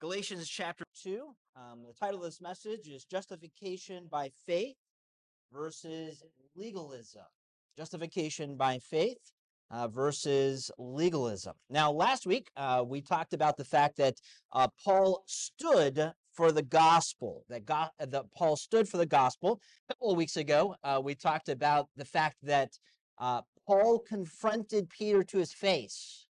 Galatians chapter 2. Um, the title of this message is Justification by Faith versus Legalism. Justification by Faith uh, versus legalism. Now, last week uh, we talked about the fact that uh, Paul stood for the gospel, that, that Paul stood for the gospel. A couple of weeks ago, uh, we talked about the fact that uh, Paul confronted Peter to his face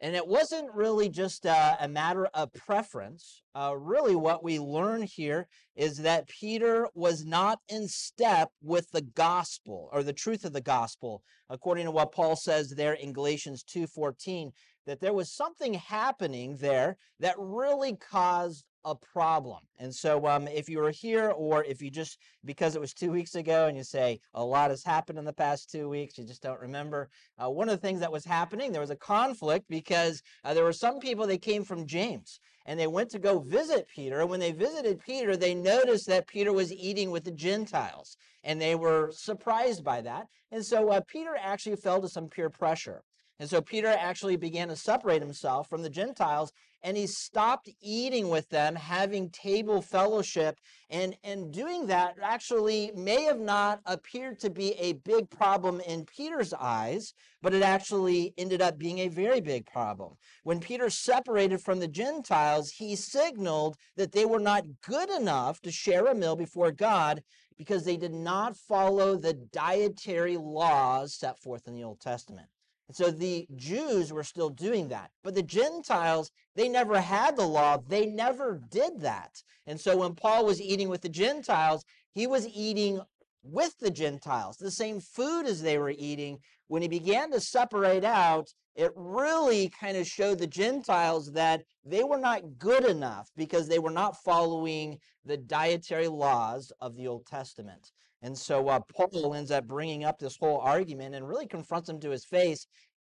and it wasn't really just a, a matter of preference. Uh, really, what we learn here is that Peter was not in step with the gospel or the truth of the gospel, according to what Paul says there in Galatians 2:14, that there was something happening there that really caused a problem. And so, um, if you were here, or if you just because it was two weeks ago, and you say a lot has happened in the past two weeks, you just don't remember. Uh, one of the things that was happening, there was a conflict because uh, there were some people that came from James, and they went to go visit Peter. And when they visited Peter, they noticed that Peter was eating with the Gentiles, and they were surprised by that. And so, uh, Peter actually fell to some peer pressure. And so Peter actually began to separate himself from the Gentiles and he stopped eating with them, having table fellowship. And, and doing that actually may have not appeared to be a big problem in Peter's eyes, but it actually ended up being a very big problem. When Peter separated from the Gentiles, he signaled that they were not good enough to share a meal before God because they did not follow the dietary laws set forth in the Old Testament. And so the Jews were still doing that. But the Gentiles, they never had the law. They never did that. And so when Paul was eating with the Gentiles, he was eating with the Gentiles, the same food as they were eating. When he began to separate out, it really kind of showed the Gentiles that they were not good enough because they were not following the dietary laws of the Old Testament. And so uh, Paul ends up bringing up this whole argument and really confronts him to his face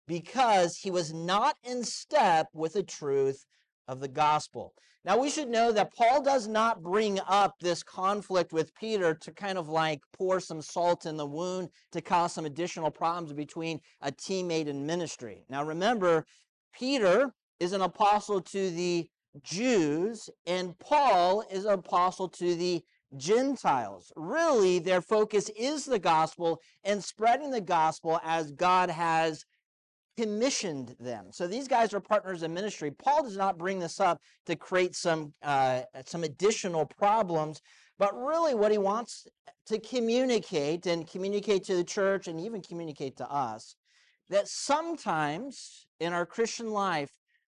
because he was not in step with the truth of the gospel. Now, we should know that Paul does not bring up this conflict with Peter to kind of like pour some salt in the wound to cause some additional problems between a teammate and ministry. Now, remember, Peter is an apostle to the Jews, and Paul is an apostle to the Gentiles. Really, their focus is the gospel and spreading the gospel as God has commissioned them. So these guys are partners in ministry. Paul does not bring this up to create some uh, some additional problems, but really what he wants to communicate and communicate to the church and even communicate to us that sometimes in our Christian life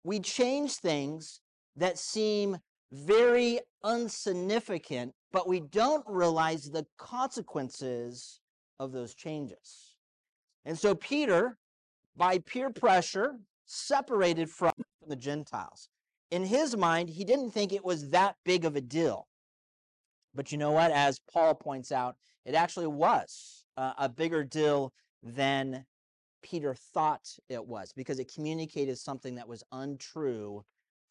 we change things that seem very insignificant but we don't realize the consequences of those changes. And so Peter, by peer pressure, separated from the Gentiles. In his mind, he didn't think it was that big of a deal. But you know what? As Paul points out, it actually was uh, a bigger deal than Peter thought it was because it communicated something that was untrue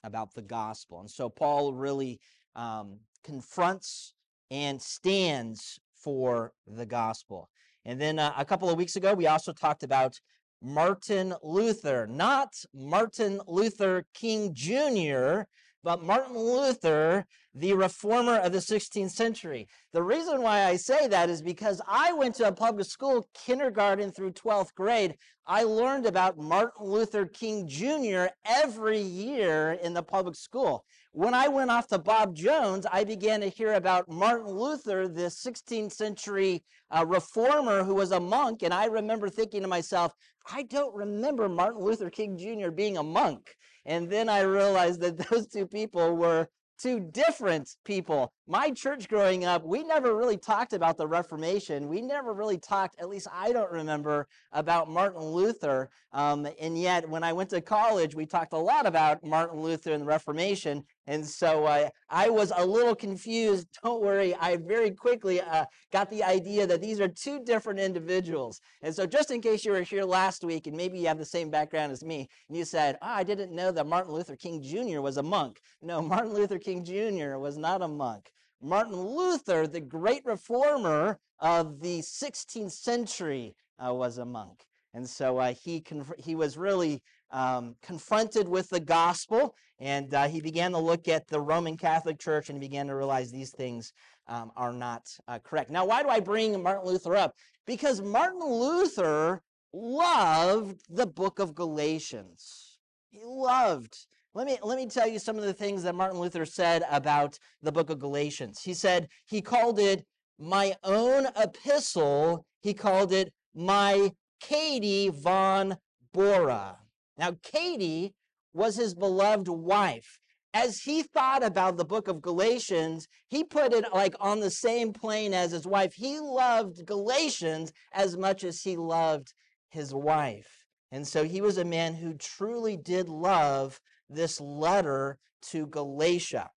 about the gospel. And so Paul really um, confronts and stands for the gospel. And then uh, a couple of weeks ago, we also talked about Martin Luther, not Martin Luther King Jr., but Martin Luther, the reformer of the 16th century. The reason why I say that is because I went to a public school, kindergarten through 12th grade. I learned about Martin Luther King Jr. every year in the public school. When I went off to Bob Jones, I began to hear about Martin Luther, the 16th century uh, reformer who was a monk. And I remember thinking to myself, I don't remember Martin Luther King Jr. being a monk. And then I realized that those two people were two different people. My church growing up, we never really talked about the Reformation. We never really talked, at least I don't remember, about Martin Luther. Um, and yet, when I went to college, we talked a lot about Martin Luther and the Reformation. And so uh, I was a little confused. Don't worry, I very quickly uh, got the idea that these are two different individuals. And so, just in case you were here last week and maybe you have the same background as me, and you said, oh, I didn't know that Martin Luther King Jr. was a monk. No, Martin Luther King Jr. was not a monk. Martin Luther, the great reformer of the 16th century, uh, was a monk. And so uh, he, he was really um, confronted with the gospel, and uh, he began to look at the Roman Catholic Church and he began to realize these things um, are not uh, correct. Now, why do I bring Martin Luther up? Because Martin Luther loved the book of Galatians. He loved. Let me, let me tell you some of the things that Martin Luther said about the book of Galatians. He said he called it my own epistle. He called it my Katie von Bora. Now, Katie was his beloved wife. As he thought about the book of Galatians, he put it like on the same plane as his wife. He loved Galatians as much as he loved his wife. And so he was a man who truly did love this letter to Galatia.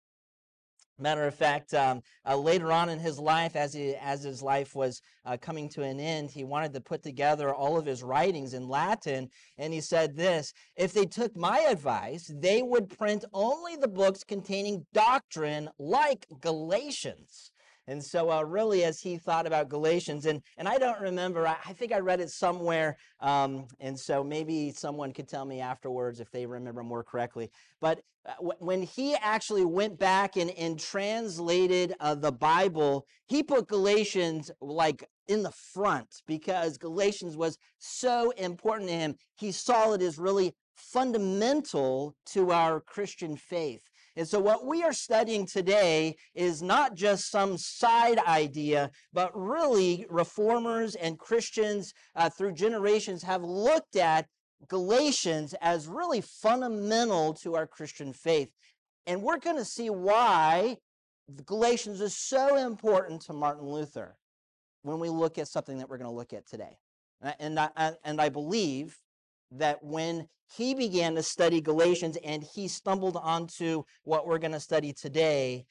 Matter of fact, um, uh, later on in his life, as, he, as his life was uh, coming to an end, he wanted to put together all of his writings in Latin. And he said this If they took my advice, they would print only the books containing doctrine like Galatians. And so, uh, really, as he thought about Galatians, and, and I don't remember, I, I think I read it somewhere, um, and so maybe someone could tell me afterwards if they remember more correctly. But uh, w- when he actually went back and, and translated uh, the Bible, he put Galatians like in the front because Galatians was so important to him. He saw it as really fundamental to our Christian faith. And so, what we are studying today is not just some side idea, but really reformers and Christians uh, through generations have looked at Galatians as really fundamental to our Christian faith. And we're going to see why Galatians is so important to Martin Luther when we look at something that we're going to look at today. And I, and I believe that when he began to study Galatians and he stumbled onto what we're going to study today,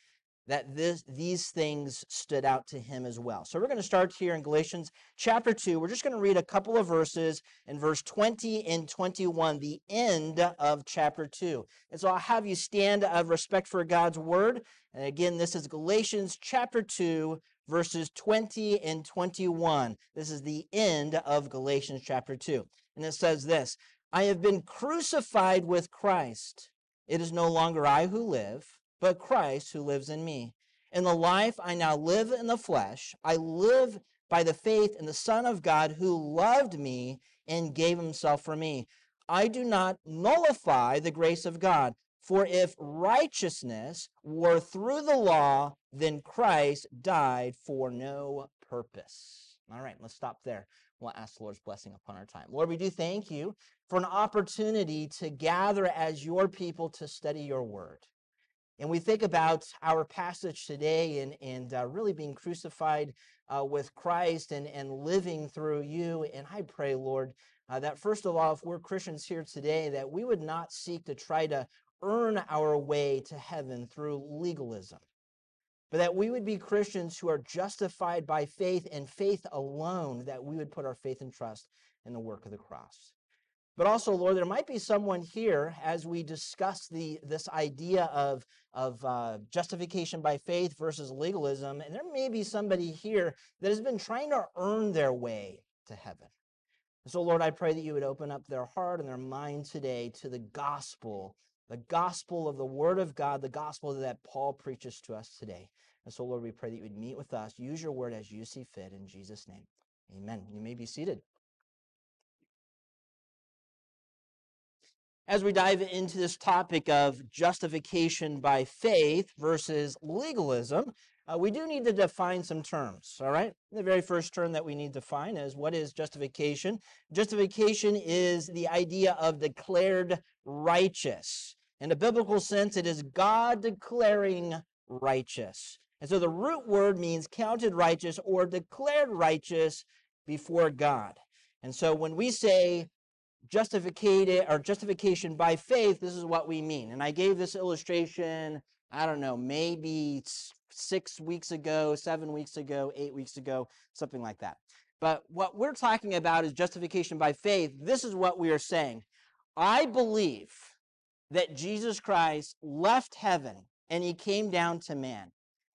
that this, these things stood out to him as well. So we're going to start here in Galatians chapter 2. We're just going to read a couple of verses in verse 20 and 21, the end of chapter 2. And so I'll have you stand of respect for God's word. And again, this is Galatians chapter 2, verses 20 and 21. This is the end of Galatians chapter 2. And it says this I have been crucified with Christ. It is no longer I who live, but Christ who lives in me. In the life I now live in the flesh, I live by the faith in the Son of God who loved me and gave himself for me. I do not nullify the grace of God. For if righteousness were through the law, then Christ died for no purpose. All right, let's stop there. We'll ask the Lord's blessing upon our time. Lord, we do thank you for an opportunity to gather as your people to study your word. And we think about our passage today and, and uh, really being crucified uh, with Christ and, and living through you. And I pray, Lord, uh, that first of all, if we're Christians here today, that we would not seek to try to earn our way to heaven through legalism but that we would be Christians who are justified by faith and faith alone, that we would put our faith and trust in the work of the cross. But also, Lord, there might be someone here as we discuss the this idea of, of uh, justification by faith versus legalism, and there may be somebody here that has been trying to earn their way to heaven. so, Lord, I pray that you would open up their heart and their mind today to the gospel the gospel of the Word of God, the gospel that Paul preaches to us today. And so, Lord, we pray that you would meet with us. Use your word as you see fit in Jesus' name. Amen. You may be seated. As we dive into this topic of justification by faith versus legalism, uh, we do need to define some terms, all right? The very first term that we need to define is what is justification? Justification is the idea of declared righteous. In a biblical sense, it is God declaring righteous. And so the root word means counted righteous or declared righteous before God. And so when we say justification or justification by faith, this is what we mean. And I gave this illustration, I don't know, maybe six weeks ago, seven weeks ago, eight weeks ago, something like that. But what we're talking about is justification by faith. This is what we are saying. I believe that Jesus Christ left heaven and he came down to man.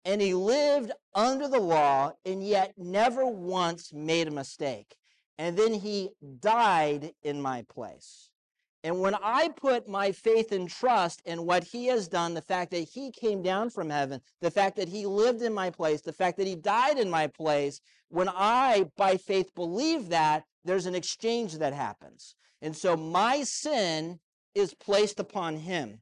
And he lived under the law and yet never once made a mistake. And then he died in my place. And when I put my faith and trust in what he has done, the fact that he came down from heaven, the fact that he lived in my place, the fact that he died in my place, when I, by faith, believe that, there's an exchange that happens. And so my sin is placed upon him.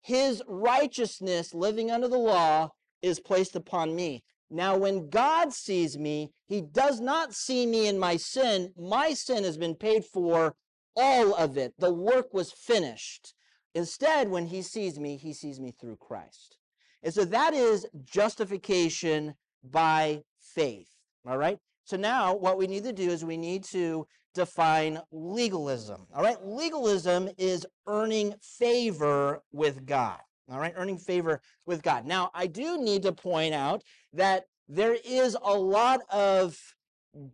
His righteousness, living under the law, is placed upon me. Now, when God sees me, he does not see me in my sin. My sin has been paid for, all of it. The work was finished. Instead, when he sees me, he sees me through Christ. And so that is justification by faith. All right? So now what we need to do is we need to define legalism. All right? Legalism is earning favor with God. All right? Earning favor with God. Now, I do need to point out that there is a lot of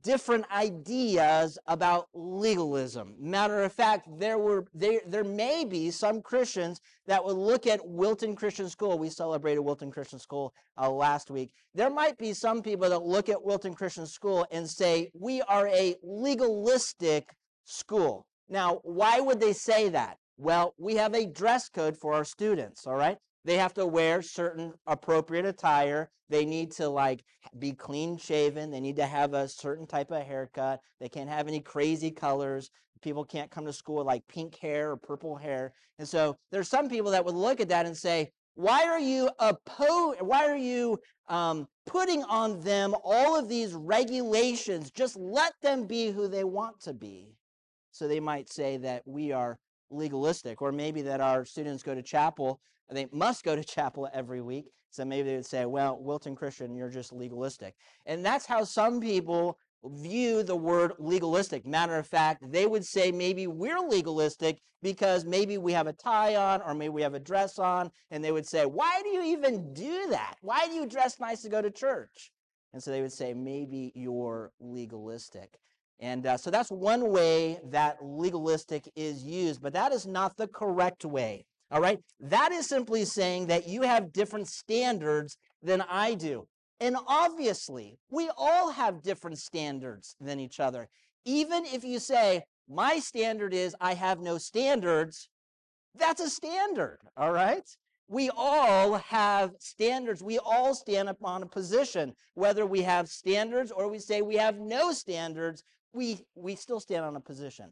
different ideas about legalism. Matter of fact, there were there there may be some Christians that would look at Wilton Christian School. We celebrated Wilton Christian School uh, last week. There might be some people that look at Wilton Christian School and say we are a legalistic school. Now, why would they say that? Well, we have a dress code for our students, all right? They have to wear certain appropriate attire. They need to like be clean shaven. They need to have a certain type of haircut. They can't have any crazy colors. People can't come to school with like pink hair or purple hair. And so there's some people that would look at that and say, why are you oppo- why are you um, putting on them all of these regulations? Just let them be who they want to be. So they might say that we are legalistic, or maybe that our students go to chapel they must go to chapel every week. So maybe they would say, well, Wilton Christian, you're just legalistic. And that's how some people view the word legalistic. Matter of fact, they would say maybe we're legalistic because maybe we have a tie on or maybe we have a dress on. And they would say, why do you even do that? Why do you dress nice to go to church? And so they would say, maybe you're legalistic. And uh, so that's one way that legalistic is used, but that is not the correct way. All right? That is simply saying that you have different standards than I do. And obviously, we all have different standards than each other. Even if you say, my standard is I have no standards, that's a standard, all right? We all have standards. We all stand upon a position. Whether we have standards or we say we have no standards, we, we still stand on a position.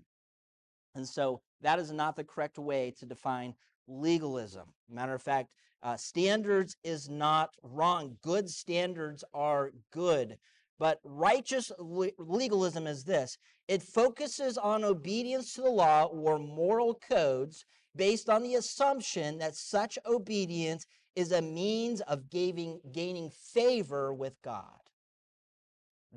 And so that is not the correct way to define legalism. Matter of fact, uh, standards is not wrong. Good standards are good. But righteous legalism is this it focuses on obedience to the law or moral codes based on the assumption that such obedience is a means of gaining favor with God.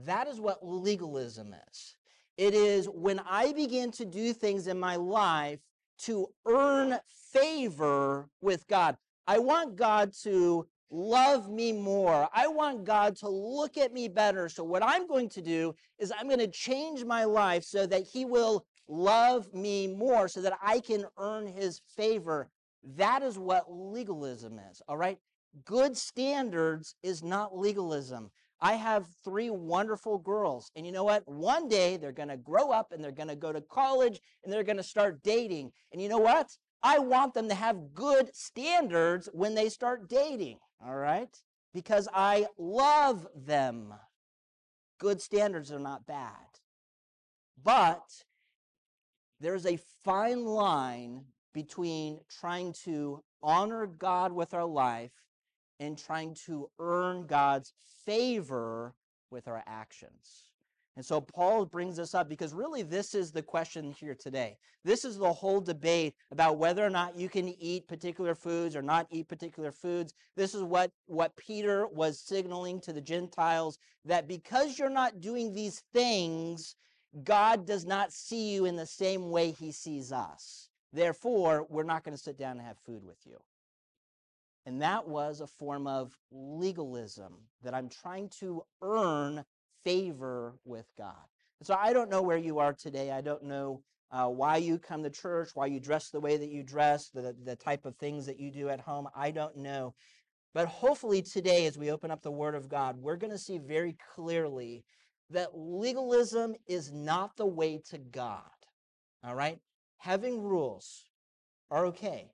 That is what legalism is. It is when I begin to do things in my life to earn favor with God. I want God to love me more. I want God to look at me better. So, what I'm going to do is I'm going to change my life so that He will love me more, so that I can earn His favor. That is what legalism is, all right? Good standards is not legalism. I have three wonderful girls. And you know what? One day they're going to grow up and they're going to go to college and they're going to start dating. And you know what? I want them to have good standards when they start dating. All right? Because I love them. Good standards are not bad. But there's a fine line between trying to honor God with our life in trying to earn God's favor with our actions. And so Paul brings this up because really this is the question here today. This is the whole debate about whether or not you can eat particular foods or not eat particular foods. This is what, what Peter was signaling to the Gentiles that because you're not doing these things, God does not see you in the same way he sees us. Therefore, we're not going to sit down and have food with you. And that was a form of legalism that I'm trying to earn favor with God. And so I don't know where you are today. I don't know uh, why you come to church, why you dress the way that you dress, the, the type of things that you do at home. I don't know. But hopefully today, as we open up the Word of God, we're going to see very clearly that legalism is not the way to God. All right? having rules are okay.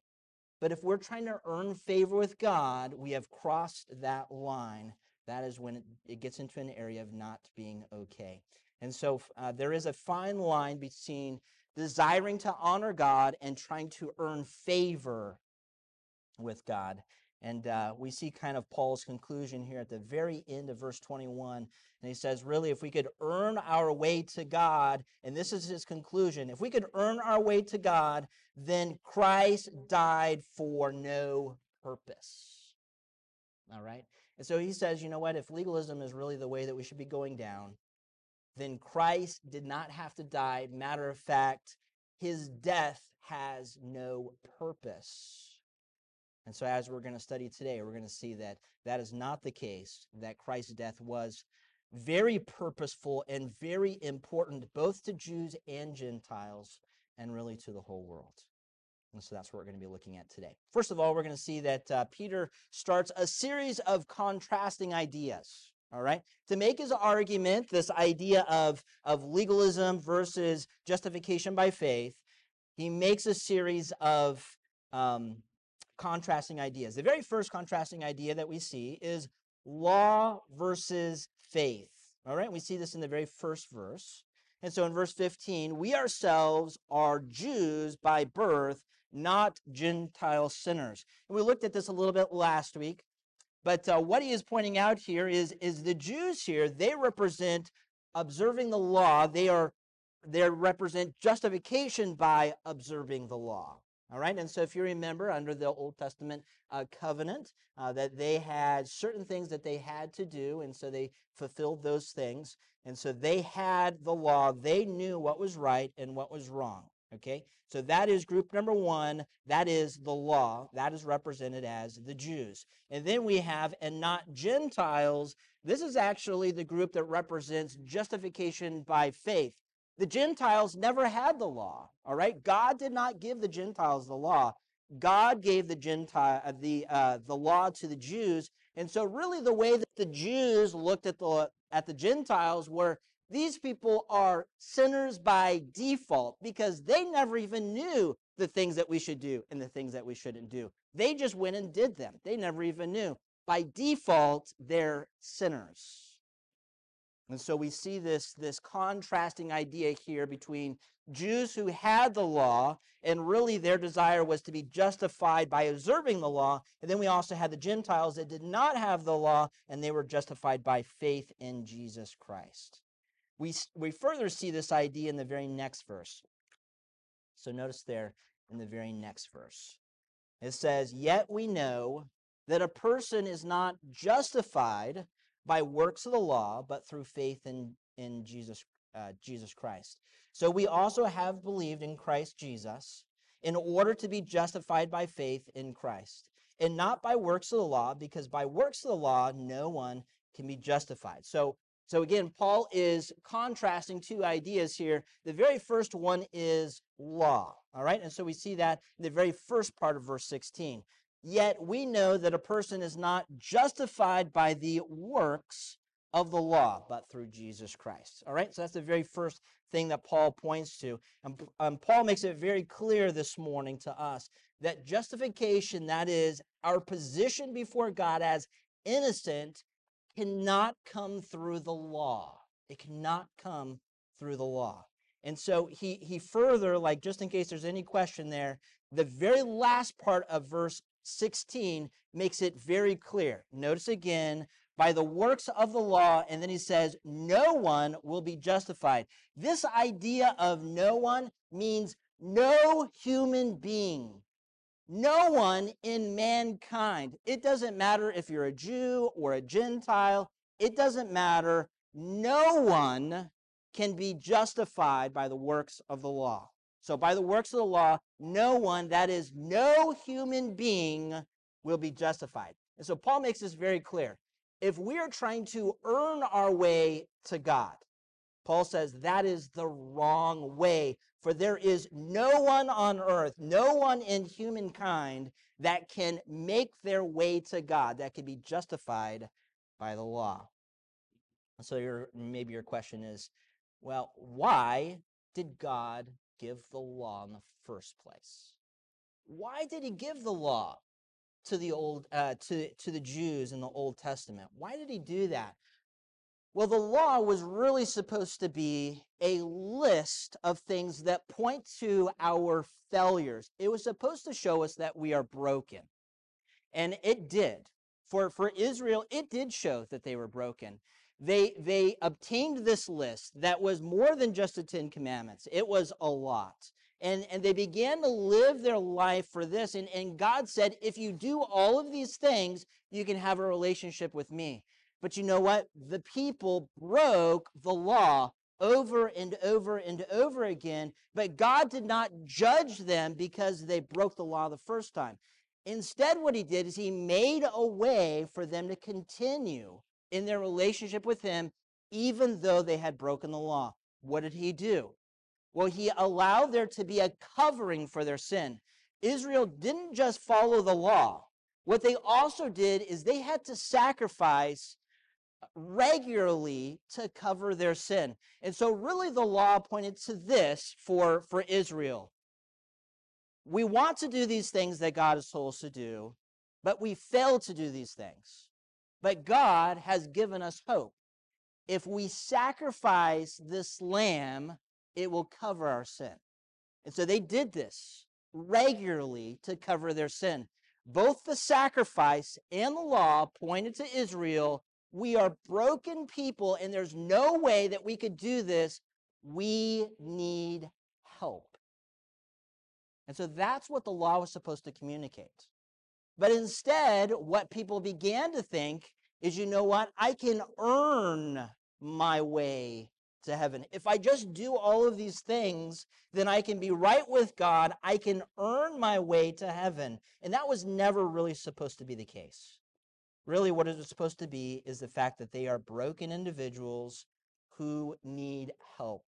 But if we're trying to earn favor with God, we have crossed that line. That is when it, gets into an area of not being okay. And so uh, there is a fine line between desiring to honor God and trying to earn favor with God. And uh, we see kind of Paul's conclusion here at the very end of verse 21. And he says, really, if we could earn our way to God, and this is his conclusion, if we could earn our way to God, then Christ died for no purpose. All right? And so he says, you know what? If legalism is really the way that we should be going down, then Christ did not have to die. Matter of fact, his death has no purpose. And so, as we're going to study today, we're going to see that that is not the case, that Christ's death was very purposeful and very important both to Jews and Gentiles and really to the whole world. And so that's what we're going to be looking at today. First of all, we're going to see that uh, Peter starts a series of contrasting ideas. All right, to make his argument, this idea of, of legalism versus justification by faith, he makes a series of um, contrasting ideas. The very first contrasting idea that we see is law versus faith. All right, we see this in the very first verse. And so in verse 15, we ourselves are Jews by birth, not Gentile sinners. And we looked at this a little bit last week. But uh, what he is pointing out here is, is the Jews here, they represent observing the law. They are they represent justification by observing the law. All right, and so if you remember under the Old Testament uh, covenant, uh, that they had certain things that they had to do, and so they fulfilled those things. And so they had the law, they knew what was right and what was wrong. Okay, so that is group number one. That is the law. That is represented as the Jews. And then we have, and not Gentiles. This is actually the group that represents justification by faith. The Gentiles never had the law, all right? God did not give the Gentiles the law. God gave the Gentile uh, the uh, the law to the Jews, and so really the way that the Jews looked at the at the Gentiles were these people are sinners by default because they never even knew the things that we should do and the things that we shouldn't do. They just went and did them. They never even knew. By default, they're sinners. And so we see this, this contrasting idea here between Jews who had the law, and really their desire was to be justified by observing the law. And then we also had the Gentiles that did not have the law, and they were justified by faith in Jesus Christ. We, we further see this idea in the very next verse. So notice there in the very next verse. It says, Yet we know that a person is not justified by works of the law, but through faith in, in Jesus, uh, Jesus Christ. So we also have believed in Christ Jesus in order to be justified by faith in Christ, and not by works of the law, because by works of the law, no one can be justified. So, so again, Paul is contrasting two ideas here. The very first one is law, all right? And so we see that in the very first part of verse 16. Yet we know that a person is not justified by the works of the law, but through Jesus Christ. All right, so that's the very first thing that Paul points to. And um, Paul makes it very clear this morning to us that justification, that is, our position before God as innocent, cannot come through the law. It cannot come through the law. And so he, he further, like just in case there's any question there, the very last part of verse 16 makes it very clear. Notice again, by the works of the law, and then he says, no one will be justified. This idea of no one means no human being, no one in mankind. It doesn't matter if you're a Jew or a Gentile, it doesn't matter. No one can be justified by the works of the law. So by the works of the law, no one, that is, no human being, will be justified. And so Paul makes this very clear. If we are trying to earn our way to God, Paul says that is the wrong way. For there is no one on earth, no one in humankind that can make their way to God, that can be justified by the law. So your, maybe your question is, well, why did God give the law in the first place? Why did he give the law to the old uh, to to the Jews in the Old Testament? Why did he do that? Well, the law was really supposed to be a list of things that point to our failures. It was supposed to show us that we are broken. And it did. For, for Israel, it did show that they were broken. They, they obtained this list that was more than just the Ten Commandments, it was a lot. And, and they began to live their life for this. And, and God said, if you do all of these things, you can have a relationship with me. But you know what? The people broke the law over and over and over again, but God did not judge them because they broke the law the first time. Instead, what he did is he made a way for them to continue in their relationship with him, even though they had broken the law. What did he do? Well, he allowed there to be a covering for their sin. Israel didn't just follow the law. What they also did is they had to sacrifice uh, regularly to cover their sin. And so really the law pointed to this for, for Israel. We want to do these things that God has told us to do, but we fail to do these things. But God has given us hope. If we sacrifice this lamb, it will cover our sin. And so they did this regularly to cover their sin. Both the sacrifice and the law pointed to Israel we are broken people, and there's no way that we could do this. We need help. And so that's what the law was supposed to communicate. But instead, what people began to think is you know what? I can earn my way to heaven. If I just do all of these things, then I can be right with God. I can earn my way to heaven. And that was never really supposed to be the case. Really, what it was supposed to be is the fact that they are broken individuals who need help.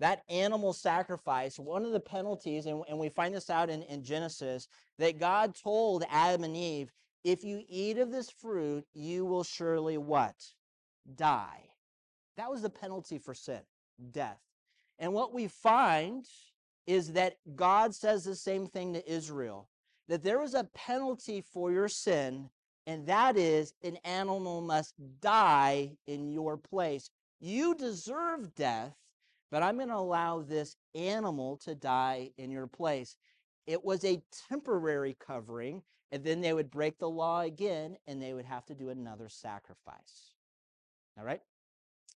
That animal sacrifice, one of the penalties, and, and we find this out in, in Genesis, that God told Adam and Eve, if you eat of this fruit, you will surely what? Die. That was the penalty for sin, death. And what we find is that God says the same thing to Israel that there is a penalty for your sin, and that is an animal must die in your place. You deserve death, but I'm going to allow this animal to die in your place. It was a temporary covering, and then they would break the law again, and they would have to do another sacrifice. All right?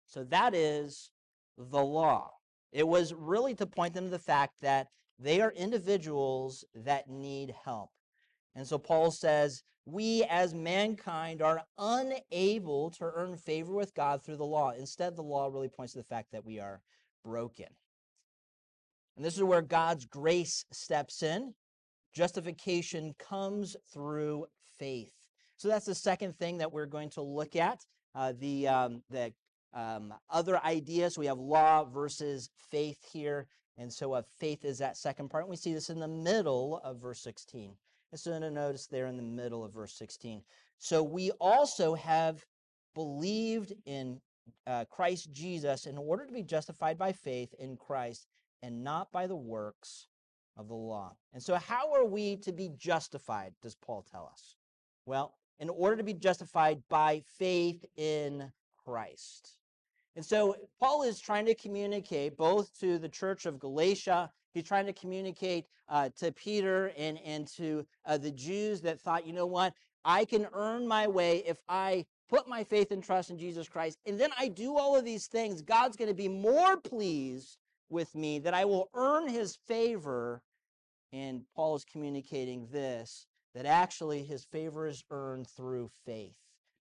So that is the law. It was really to point them to the fact that they are individuals that need help. And so Paul says, we as mankind are unable to earn favor with God through the law. Instead, the law really points to the fact that we are broken. And this is where God's grace steps in. Justification comes through faith. So that's the second thing that we're going to look at. Uh, the um, the um, other ideas we have law versus faith here, and so uh, faith is that second part. And we see this in the middle of verse 16. And So notice there in the middle of verse 16. So we also have believed in uh, Christ Jesus in order to be justified by faith in Christ and not by the works of the law. And so, how are we to be justified, does Paul tell us? Well, in order to be justified by faith in Christ. And so, Paul is trying to communicate both to the church of Galatia He's trying to communicate uh, to Peter and, and to uh, the Jews that thought, you know what, I can earn my way if I put my faith and trust in Jesus Christ, and then I do all of these things. God's going to be more pleased with me that I will earn his favor. And Paul is communicating this that actually his favor is earned through faith.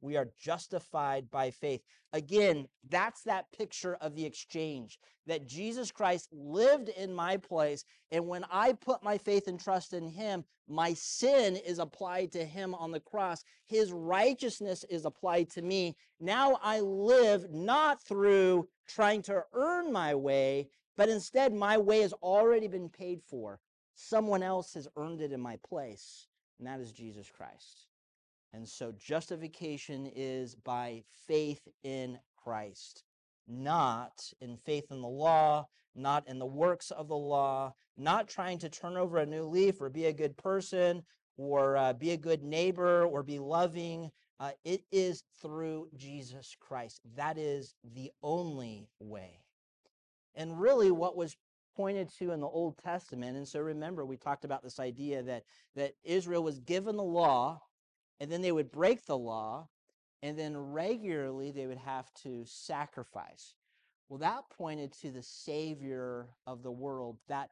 We are justified by faith. Again, that's that picture of the exchange that Jesus Christ lived in my place. And when I put my faith and trust in him, my sin is applied to him on the cross. His righteousness is applied to me. Now I live not through trying to earn my way, but instead my way has already been paid for. Someone else has earned it in my place, and that is Jesus Christ. And so justification is by faith in Christ. not in faith in the law, not in the works of the law, not trying to turn over a new leaf or be a good person or uh, be a good neighbor or be loving. Uh, it is through Jesus Christ. That is the only way. And really, what was pointed to in the Old Testament, and so remember, we talked about this idea that, that Israel was given the law, and then they would break the law, and then regularly they would have to sacrifice. Well, that pointed to the Savior of the world, that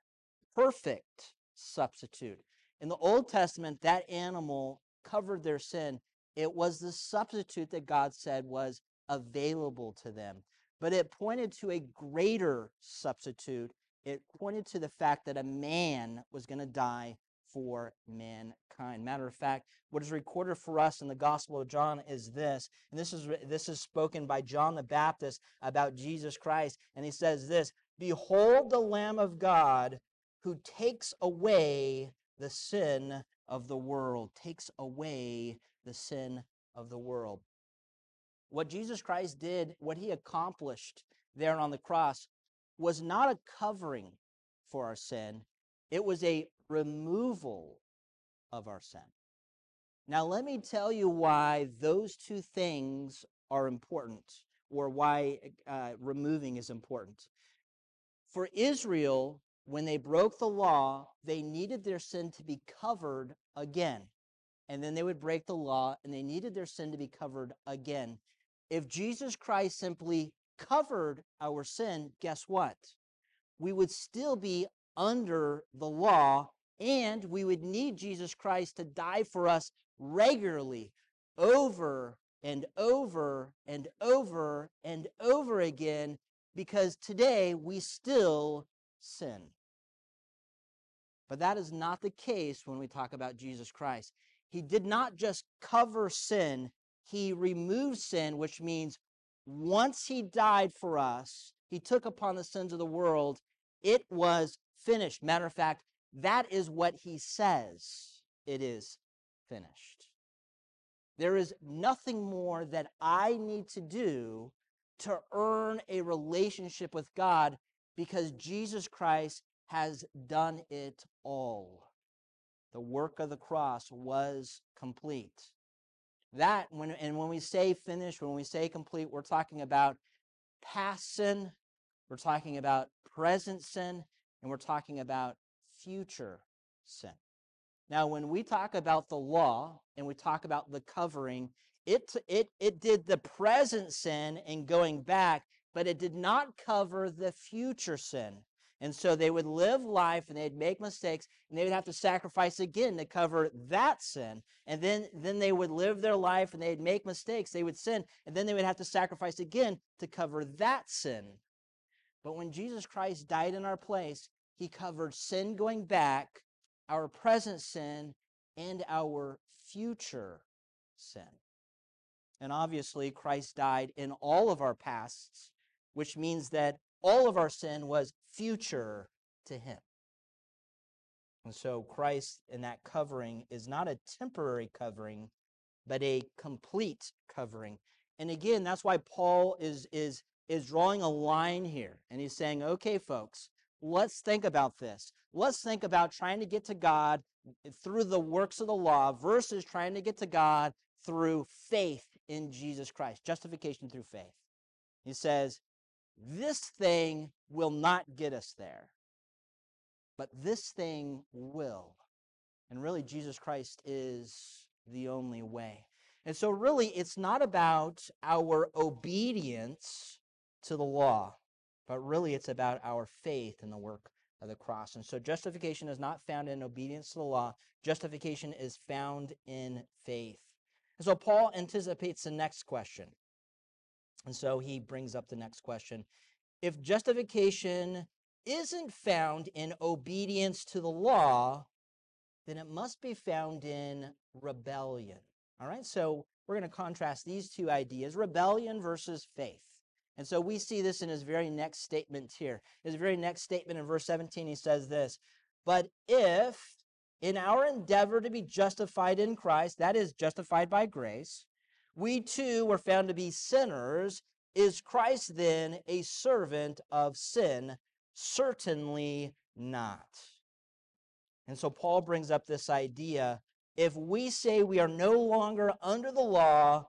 perfect substitute. In the Old Testament, that animal covered their sin. It was the substitute that God said was available to them. But it pointed to a greater substitute. It pointed to the fact that a man was going to die for mankind. Matter of fact, what is recorded for us in the Gospel of John is this, and this is this is spoken by John the Baptist about Jesus Christ, and he says this: "Behold the Lamb of God who takes away the sin of the world, takes away the sin of the world." What Jesus Christ did, what he accomplished there on the cross, was not a covering for our sin. It was a removal of our sin. Now, let me tell you why those two things are important, or why uh, removing is important. For Israel, when they broke the law, they needed their sin to be covered again. And then they would break the law, and they needed their sin to be covered again. If Jesus Christ simply covered our sin, guess what? We would still be under the law and we would need Jesus Christ to die for us regularly, over and over and over and over again, because today we still sin. But that is not the case when we talk about Jesus Christ. He did not just cover sin, he removed sin, which means once he died for us, he took upon the sins of the world, it was finished. Matter of fact, that is what he says. It is finished. There is nothing more that I need to do to earn a relationship with God because Jesus Christ has done it all. The work of the cross was complete. That when and when we say finished, when we say complete, we're talking about past sin, we're talking about present sin, and we're talking about future sin. Now, when we talk about the law and we talk about the covering, it, it, it did the present sin and going back, but it did not cover the future sin. And so they would live life and they'd make mistakes and they would have to sacrifice again to cover that sin. And then, then they would live their life and they'd make mistakes. They would sin and then they would have to sacrifice again to cover that sin. But when Jesus Christ died in our place, he covered sin going back, our present sin, and our future sin. And obviously, Christ died in all of our pasts, which means that all of our sin was future to him. And so, Christ in that covering is not a temporary covering, but a complete covering. And again, that's why Paul is, is, is drawing a line here. And he's saying, okay, folks, let's think about this. Let's think about trying to get to God through the works of the law versus trying to get to God through faith in Jesus Christ, justification through faith. He says, This thing will not get us there, but this thing will. And really, Jesus Christ is the only way. And so, really, it's not about our obedience to the law but really it's about our faith in the work of the cross. And so justification is not found in obedience to the law, justification is found in faith. And so Paul anticipates the next question. And so he brings up the next question. If justification isn't found in obedience to the law, then it must be found in rebellion. All right, so we're going to contrast these two ideas rebellion versus faith. And so we see this in his very next statement here. His very next statement in verse 17, he says this But if in our endeavor to be justified in Christ, that is, justified by grace, we too were found to be sinners, Is Christ then a servant of sin? Certainly not. And so Paul brings up this idea if we say we are no longer under the law,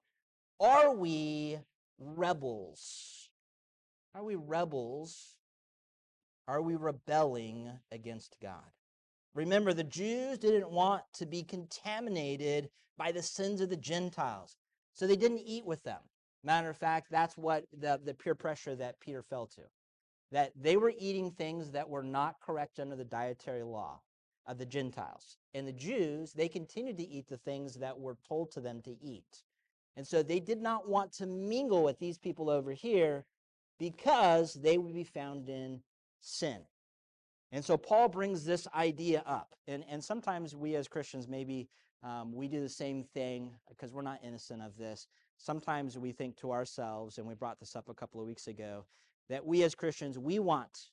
are we rebels? Are we rebels? Are we rebelling against God? Remember, the Jews didn't want to be contaminated by the sins of the Gentiles, so they didn't eat with them. Matter of fact, that's what the, the peer pressure that Peter fell to. That they were eating things that were not correct under the dietary law of the Gentiles. And the Jews, they continued to eat the things that were told to them to eat. And so they did not want to mingle with these people over here because they would be found in sin. And so Paul brings this idea up. And, and sometimes we as Christians, maybe um, we do the same thing because we're not innocent of this. Sometimes we think to ourselves, and we brought this up a couple of weeks ago, that we as Christians, we want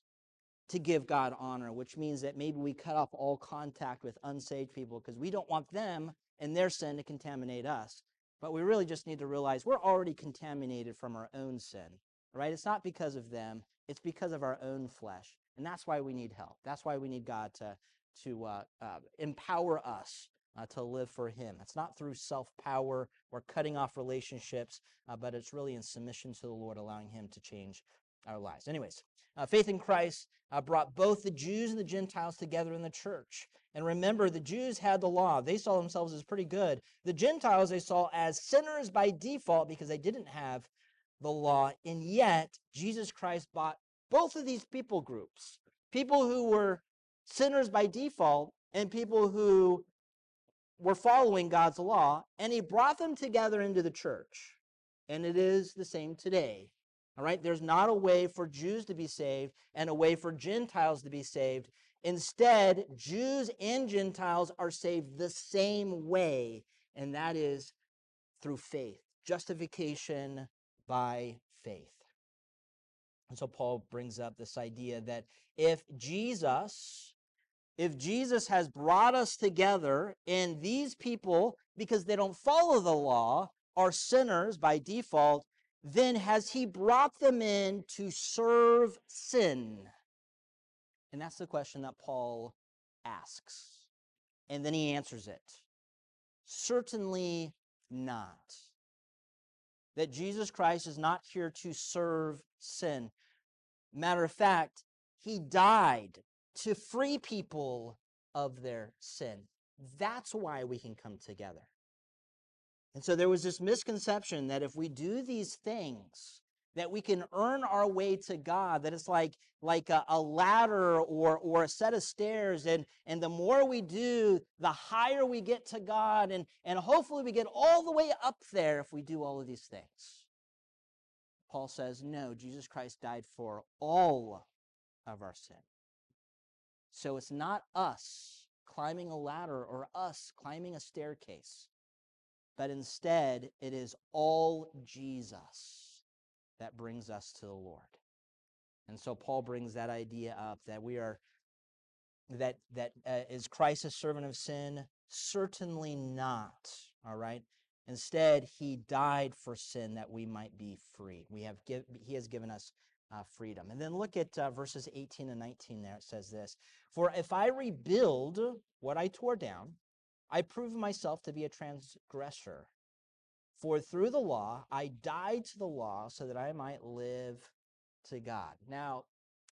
to give God honor, which means that maybe we cut off all contact with unsaved people because we don't want them and their sin to contaminate us. But we really just need to realize we're already contaminated from our own sin, right? It's not because of them, it's because of our own flesh. And that's why we need help. That's why we need God to, to uh, uh, empower us uh, to live for Him. It's not through self power or cutting off relationships, uh, but it's really in submission to the Lord, allowing Him to change our lives. Anyways, uh, faith in Christ uh, brought both the Jews and the Gentiles together in the church. And remember, the Jews had the law. They saw themselves as pretty good. The Gentiles they saw as sinners by default because they didn't have the law. And yet, Jesus Christ bought both of these people groups people who were sinners by default and people who were following God's law, and he brought them together into the church. And it is the same today. All right, there's not a way for Jews to be saved and a way for Gentiles to be saved. Instead, Jews and Gentiles are saved the same way, and that is through faith, justification by faith. And so Paul brings up this idea that if Jesus, if Jesus has brought us together, and these people, because they don't follow the law, are sinners by default, then has he brought them in to serve sin? And that's the question that Paul asks. And then he answers it. Certainly not. That Jesus Christ is not here to serve sin. Matter of fact, he died to free people of their sin. That's why we can come together. And so there was this misconception that if we do these things, that we can earn our way to God, that it's like, like a, a, ladder or, or a set of stairs. And, and the more we do, the higher we get to God. And, and hopefully we get all the way up there if we do all of these things. Paul says, no, Jesus Christ died for all of our sin. So it's not us climbing a ladder or us climbing a staircase but instead it is all Jesus that brings us to the Lord. And so Paul brings that idea up that we are that that uh, is Christ a servant of sin? Certainly not. All right. Instead, he died for sin that we might be free. We have give, he has given us uh, freedom. And then look at uh, verses 18 and 19 there. It says this For if I rebuild what I tore down, I prove myself to be a transgressor. For through the law, I died to the law so that I might live to God. Now,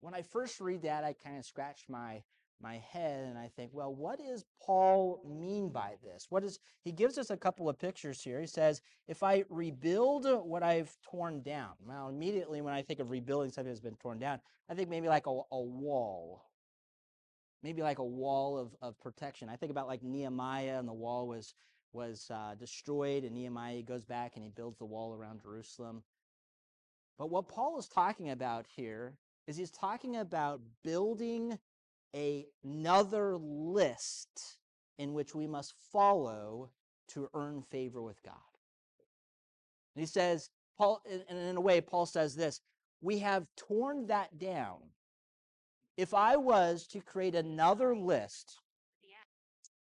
when I first read that, I kind of scratch my my head and I think, well, what does Paul mean by this? What is he gives us a couple of pictures here. He says, if I rebuild what I've torn down. Now, immediately when I think of rebuilding something that's been torn down, I think maybe like a, a wall maybe like a wall of, of protection. I think about like Nehemiah and the wall was was uh, destroyed, and Nehemiah goes back and he builds the wall around Jerusalem. But what Paul is talking about here is he's talking about building a, another list in which we must follow to earn favor with God. And he says, Paul, and in a way, Paul says this we have torn that down if I was to create another list,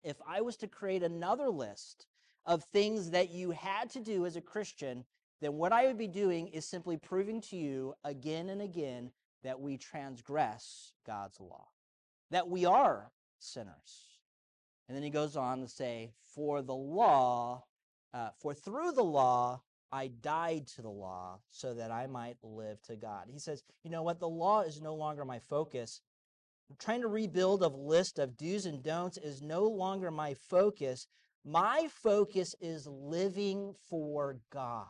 if I was to create another list of things that you had to do as a Christian then what I would be doing is simply proving to you again and again that we transgress God's law, that we are sinners. And then he goes on to say, For the law, uh, for through the law, I died to the law so that I might live to God. He says, You know what? The law is no longer my focus. Trying to rebuild a list of do's and don'ts is no longer my focus. My focus is living for God.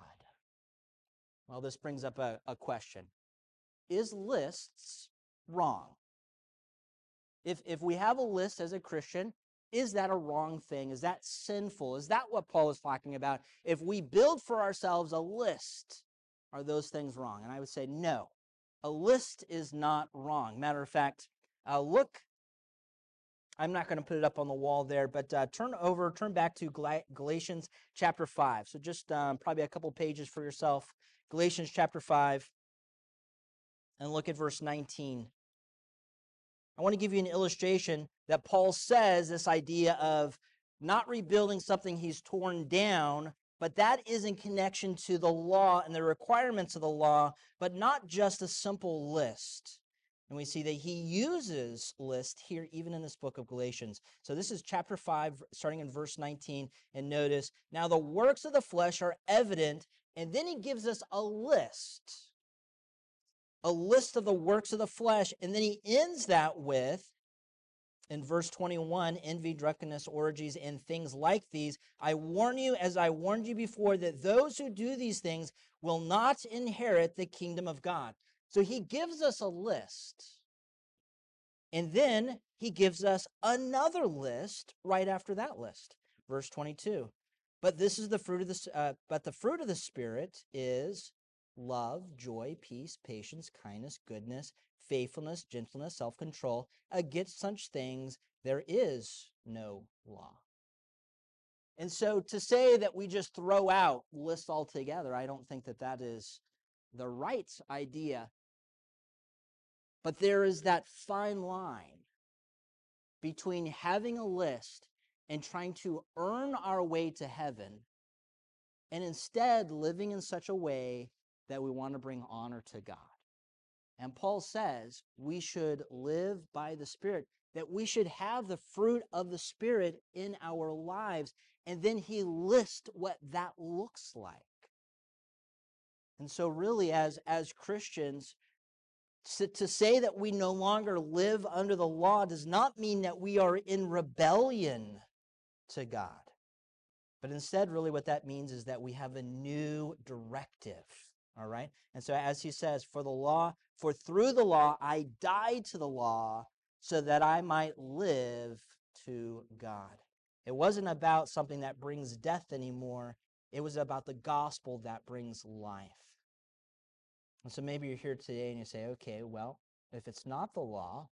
Well, this brings up a, a question Is lists wrong? If, if we have a list as a Christian, is that a wrong thing? Is that sinful? Is that what Paul is talking about? If we build for ourselves a list, are those things wrong? And I would say no. A list is not wrong. Matter of fact, uh, look, I'm not going to put it up on the wall there, but uh, turn over, turn back to Galatians chapter 5. So just um, probably a couple pages for yourself. Galatians chapter 5, and look at verse 19. I want to give you an illustration that Paul says this idea of not rebuilding something he's torn down, but that is in connection to the law and the requirements of the law, but not just a simple list. And we see that he uses list here even in this book of Galatians. So this is chapter 5, starting in verse 19. And notice, now the works of the flesh are evident, and then he gives us a list a list of the works of the flesh. And then he ends that with, in verse 21, envy, drunkenness, orgies, and things like these. I warn you, as I warned you before, that those who do these things will not inherit the kingdom of God. So he gives us a list. And then he gives us another list right after that list. Verse 22. But this is the fruit of the uh, but the fruit of the spirit is love, joy, peace, patience, kindness, goodness, faithfulness, gentleness, self control. Against such things there is no law. And so to say that we just throw out lists altogether, I don't think that that is the right idea. But there is that fine line between having a list and trying to earn our way to heaven and instead living in such a way that we want to bring honor to God. And Paul says we should live by the Spirit, that we should have the fruit of the Spirit in our lives. And then he lists what that looks like. And so, really, as, as Christians, to, to say that we no longer live under the law does not mean that we are in rebellion to God. But instead, really, what that means is that we have a new directive all right? And so as he says, for the law, for through the law I died to the law so that I might live to God. It wasn't about something that brings death anymore. It was about the gospel that brings life. And so maybe you're here today and you say, okay, well, if it's not the law,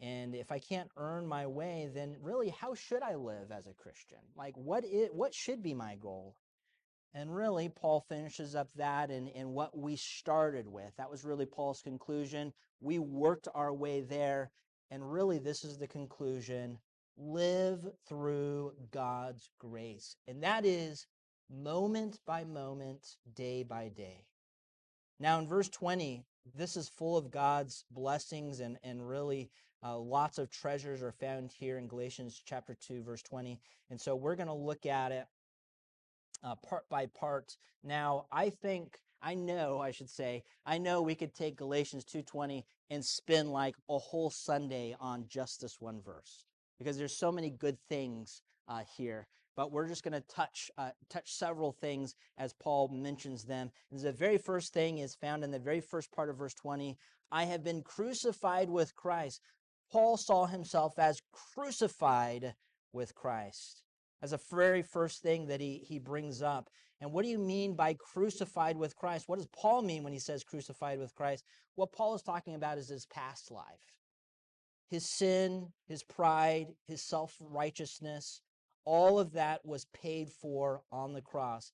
and if I can't earn my way, then really, how should I live as a Christian? Like, what is, what should be my goal? And really, Paul finishes up that in, in what we started with. That was really Paul's conclusion. We worked our way there. And really, this is the conclusion live through God's grace. And that is moment by moment, day by day. Now, in verse 20, this is full of God's blessings and, and really uh, lots of treasures are found here in Galatians chapter 2, verse 20. And so we're going to look at it uh, part by part. Now, I think I know, I should say, I know we could take Galatians 2:20 and spend like a whole Sunday on just this one verse because there's so many good things uh, here. But we're just going to touch uh, touch several things as Paul mentions them. And the very first thing is found in the very first part of verse 20. I have been crucified with Christ. Paul saw himself as crucified with Christ as a very first thing that he, he brings up. And what do you mean by crucified with Christ? What does Paul mean when he says crucified with Christ? What Paul is talking about is his past life. His sin, his pride, his self righteousness, all of that was paid for on the cross.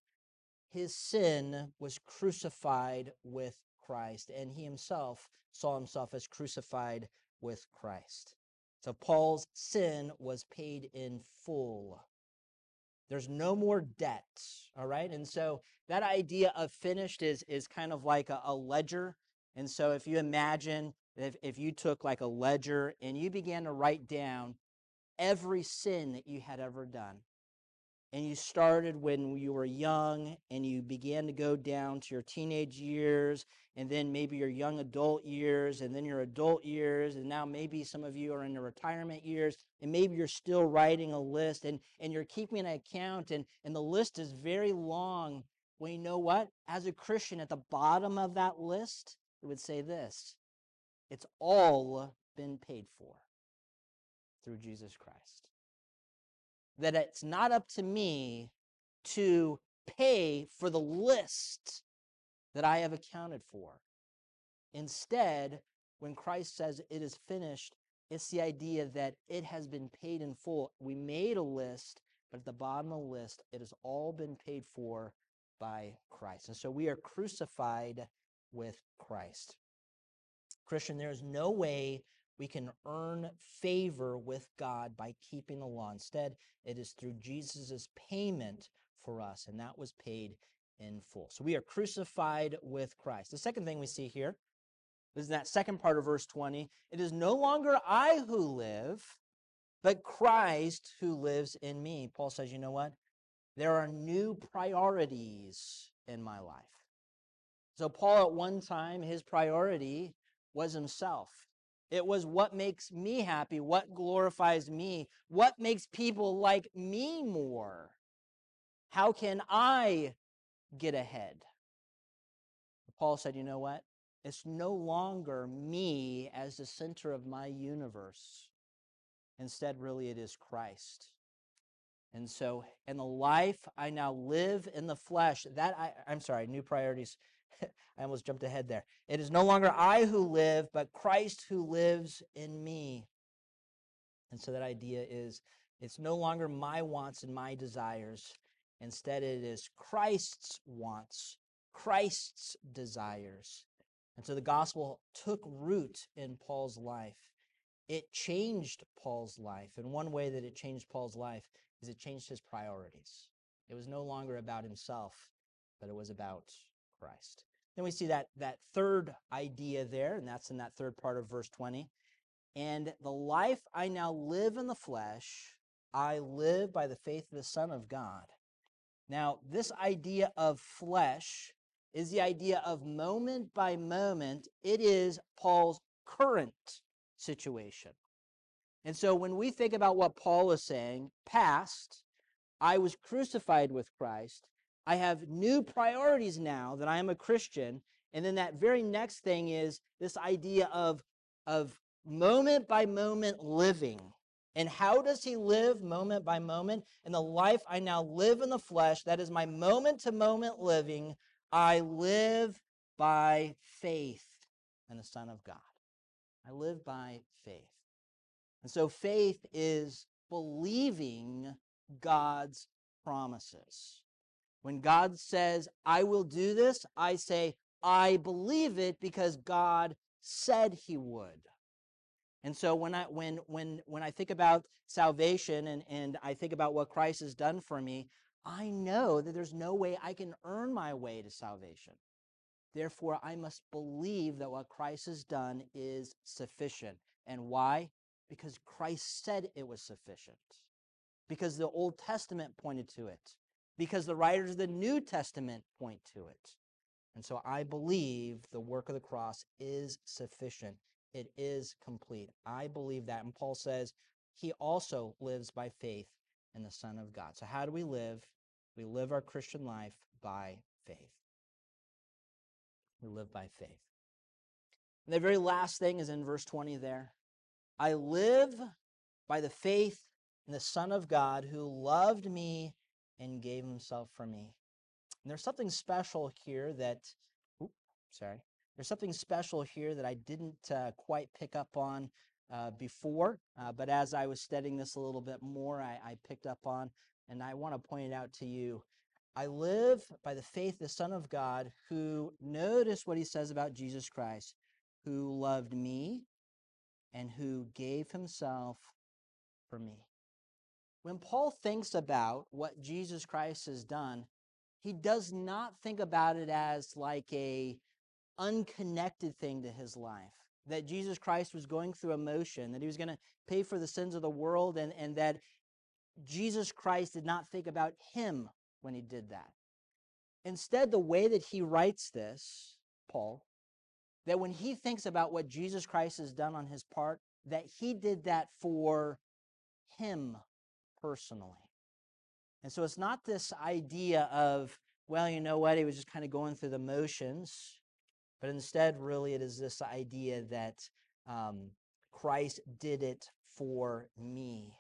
His sin was crucified with Christ, and he himself saw himself as crucified with Christ. So Paul's sin was paid in full There's no more debt. All right. And so that idea of finished is, is kind of like a, a ledger. And so if you imagine if, if you took like a ledger and you began to write down every sin that you had ever done, and you started when you were young and you began to go down to your teenage years and then maybe your young adult years and then your adult years and now maybe some of you are in the retirement years and maybe you're still writing a list and, and you're keeping an account and, and the list is very long. Well you know what? As a christian at the bottom of that list it would say this it's all been paid for through jesus christ that it's not up to me to pay for the list that I have accounted for. Instead, when Christ says it is finished, it's the idea that it has been paid in full. We made a list, but at the bottom of the list, it has all been paid for by Christ. And so we are crucified with Christ. Christian, there is no way we can earn favor with God by keeping the law. Instead, it is through Jesus' payment for us, and that was paid in full. So we are crucified with Christ. The second thing we see here is in that second part of verse 20 it is no longer I who live, but Christ who lives in me. Paul says, you know what? There are new priorities in my life. So, Paul, at one time, his priority was himself. It was what makes me happy, what glorifies me, what makes people like me more. How can I get ahead? Paul said, you know what? It's no longer me as the center of my universe. Instead, really, it is Christ. And so, in the life I now live in the flesh, that I, I'm sorry, new priorities. I almost jumped ahead there. It is no longer I who live, but Christ who lives in me. And so that idea is it's no longer my wants and my desires. Instead, it is Christ's wants, Christ's desires. And so the gospel took root in Paul's life. It changed Paul's life. And one way that it changed Paul's life is it changed his priorities. It was no longer about himself, but it was about Christ. Then we see that, that third idea there, and that's in that third part of verse 20. And the life I now live in the flesh, I live by the faith of the Son of God. Now, this idea of flesh is the idea of moment by moment. It is Paul's current situation. And so when we think about what Paul is saying, past, I was crucified with Christ, I have new priorities now that I am a Christian. And then that very next thing is this idea of, of moment by moment living. And how does he live moment by moment? In the life I now live in the flesh, that is my moment to moment living, I live by faith in the Son of God. I live by faith. And so faith is believing God's promises. When God says, I will do this, I say, I believe it because God said he would. And so when I when when when I think about salvation and, and I think about what Christ has done for me, I know that there's no way I can earn my way to salvation. Therefore, I must believe that what Christ has done is sufficient. And why? Because Christ said it was sufficient. Because the Old Testament pointed to it because the writers of the New Testament point to it. And so I believe the work of the cross is sufficient. It is complete. I believe that. And Paul says he also lives by faith in the Son of God. So, how do we live? We live our Christian life by faith. We live by faith. And the very last thing is in verse 20 there. I live by the faith in the Son of God who loved me and gave himself for me. And there's something special here that, oops, sorry, there's something special here that I didn't uh, quite pick up on uh, before, uh, but as I was studying this a little bit more, I, I picked up on, and I want to point it out to you. I live by the faith of the Son of God, who, notice what he says about Jesus Christ, who loved me and who gave himself for me. When Paul thinks about what Jesus Christ has done, he does not think about it as like a unconnected thing to his life. That Jesus Christ was going through emotion, that he was going to pay for the sins of the world, and, and that Jesus Christ did not think about him when he did that. Instead, the way that he writes this, Paul, that when he thinks about what Jesus Christ has done on his part, that he did that for him personally. And so it's not this idea of, well, you know what, he was just kind of going through the motions, but instead, really, it is this idea that um, Christ did it for me.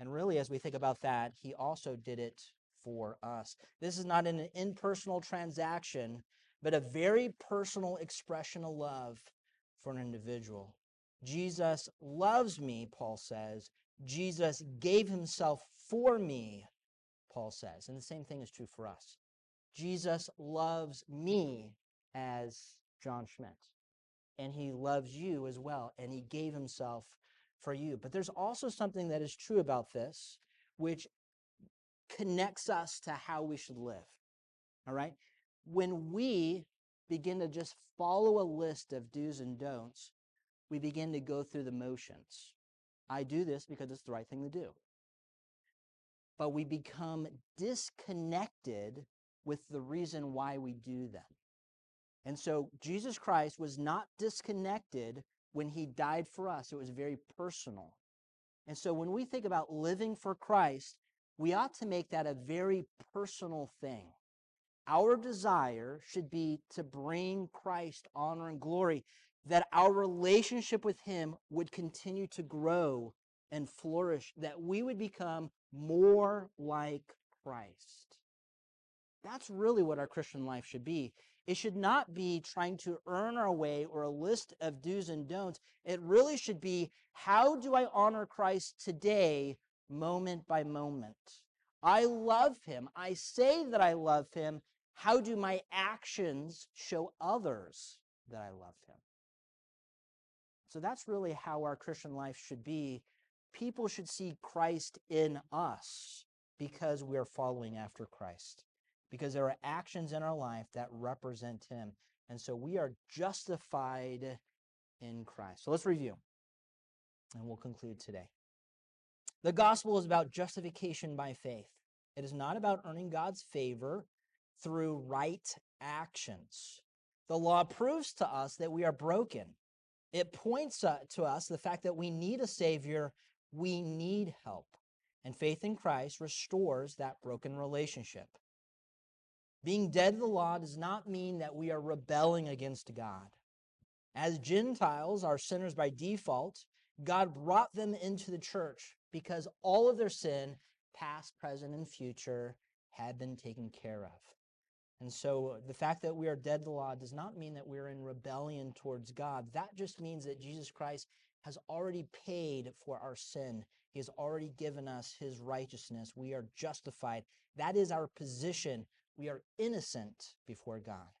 And really, as we think about that, he also did it for us. This is not an impersonal transaction, but a very personal expression of love for an individual. Jesus loves me, Paul says. Jesus gave himself for me, Paul says. And the same thing is true for us. Jesus loves me as John Schmidt. And he loves you as well. And he gave himself for you. But there's also something that is true about this, which connects us to how we should live. All right? When we begin to just follow a list of do's and don'ts, we begin to go through the motions. I do this because it's the right thing to do. But we become disconnected with the reason why we do them. And so Jesus Christ was not disconnected when he died for us, it was very personal. And so when we think about living for Christ, we ought to make that a very personal thing. Our desire should be to bring Christ honor and glory that our relationship with Him would continue to grow and flourish, that we would become more like Christ. That's really what our Christian life should be. It should not be trying to earn our way or a list of do's and don'ts. It really should be how do I honor Christ today, moment by moment? I love Him. I say that I love Him. How do my actions show others that I love Him? So that's really how our Christian life should be. People should see Christ in us because we are following after Christ, because there are actions in our life that represent Him. And so we are justified in Christ. So let's review, and we'll conclude today. The gospel is about justification by faith. It is not about earning God's favor through right actions. The law proves to us that we are broken it points uh, to us the fact that we need a Savior, we need help. And faith in Christ restores that broken relationship. Being dead to the law does not mean that we are rebelling against God. As Gentiles are sinners by default, God brought them into the church because all of their sin, past, present, and future, had been taken care of. And so uh, the fact that we are dead to law does not mean that we're in rebellion towards God. That just means that Jesus Christ has already paid for our sin. He has already given us his righteousness. We are justified. That is our position. We are innocent before God.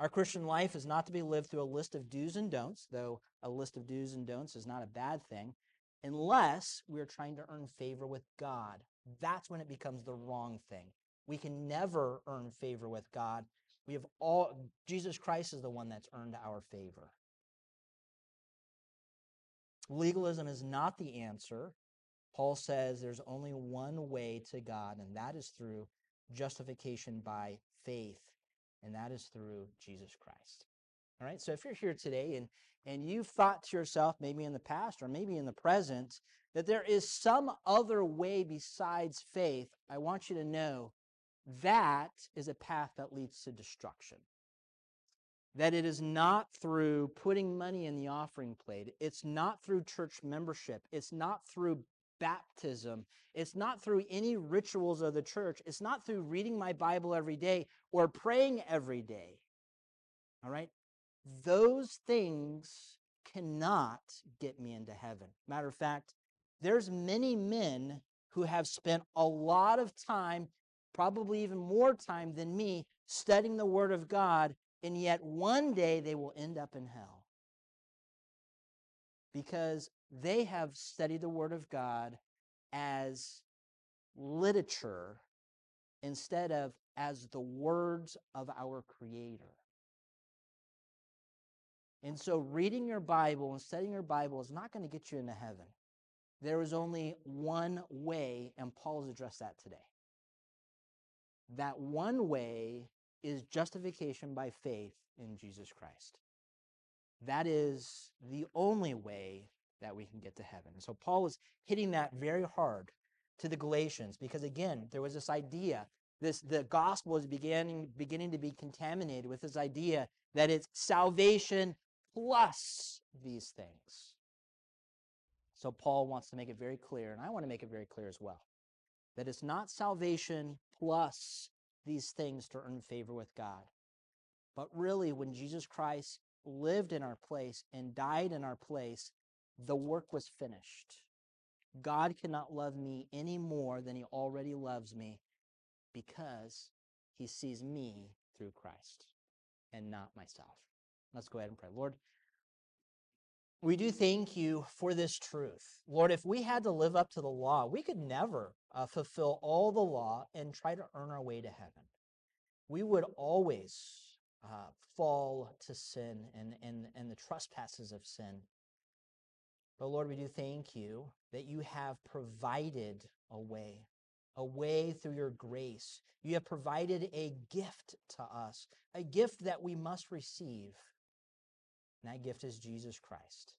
Our Christian life is not to be lived through a list of do's and don'ts, though a list of do's and don'ts is not a bad thing, unless we are trying to earn favor with God. That's when it becomes the wrong thing. We can never earn favor with God. We have all Jesus Christ is the one that's earned our favor. Legalism is not the answer. Paul says there's only one way to God, and that is through justification by faith, and that is through Jesus Christ. All right, so if you're here today and, and you've thought to yourself, maybe in the past or maybe in the present, that there is some other way besides faith, I want you to know that is a path that leads to destruction. That it is not through putting money in the offering plate, it's not through church membership, it's not through baptism, it's not through any rituals of the church, it's not through reading my Bible every day or praying every day. All right? Those things cannot get me into heaven. Matter of fact, there's many men who have spent a lot of time probably even more time than me, studying the Word of God, and yet one day they will end up in hell. Because they have studied the Word of God as literature instead of as the words of our Creator. And so, reading your Bible and studying your Bible is not going to get you into heaven. There is only one way, and Paul has addressed that today. That one way is justification by faith in Jesus Christ. That is the only way that we can get to heaven. So Paul is hitting that very hard to the Galatians because again, there was this idea, this the gospel is beginning beginning to be contaminated with this idea that it's salvation plus these things. So Paul wants to make it very clear, and I want to make it very clear as well, that it's not salvation plus these things to earn favor with God. But really, when Jesus Christ lived in our place and died in our place, the work was finished. God cannot love me any more than he already loves me because he sees me through Christ and not myself. Let's go ahead and pray. Lord, we do thank you for this truth. Lord, if we had to live up to the law, we could never uh, fulfill all the law and try to earn our way to heaven. We would always uh, fall to sin and, and, and the trespasses of sin. But Lord, we do thank you that you have provided a way, a way through your grace. You have provided a gift to us, a gift that we must receive. And that gift is Jesus Christ.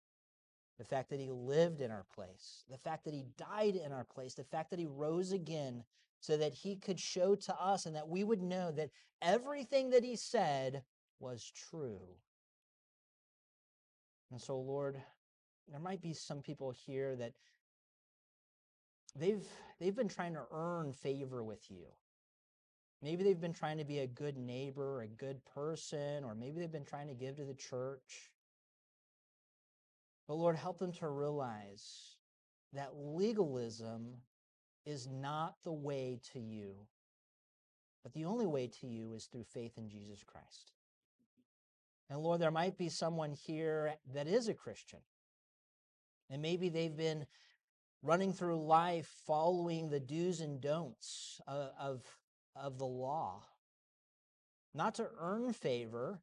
The fact that he lived in our place, the fact that he died in our place, the fact that he rose again so that he could show to us and that we would know that everything that he said was true. And so, Lord, there might be some people here that they've they've been trying to earn favor with you. Maybe they've been trying to be a good neighbor, a good person, or maybe they've been trying to give to the church. But Lord, help them to realize that legalism is not the way to you, but the only way to you is through faith in Jesus Christ. And Lord, there might be someone here that is a Christian, and maybe they've been running through life following the do's and don'ts of, of, of the law, not to earn favor,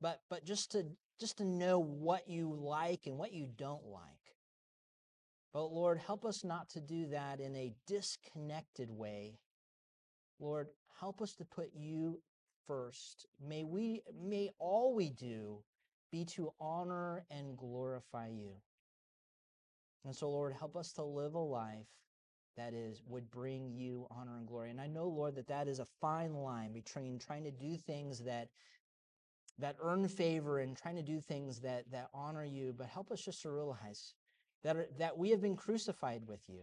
but, but just to just to know what you like and what you don't like. But Lord, help us not to do that in a disconnected way. Lord, help us to put you first. May we may all we do be to honor and glorify you. And so Lord, help us to live a life that is would bring you honor and glory. And I know Lord that that is a fine line between trying to do things that that earn favor and trying to do things that, that honor you, but help us just to realize that, that we have been crucified with you,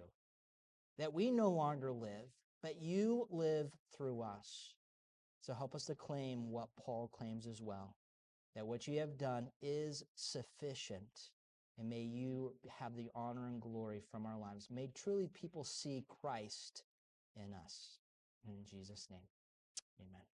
that we no longer live, but you live through us. So help us to claim what Paul claims as well that what you have done is sufficient. And may you have the honor and glory from our lives. May truly people see Christ in us. In Jesus' name, amen.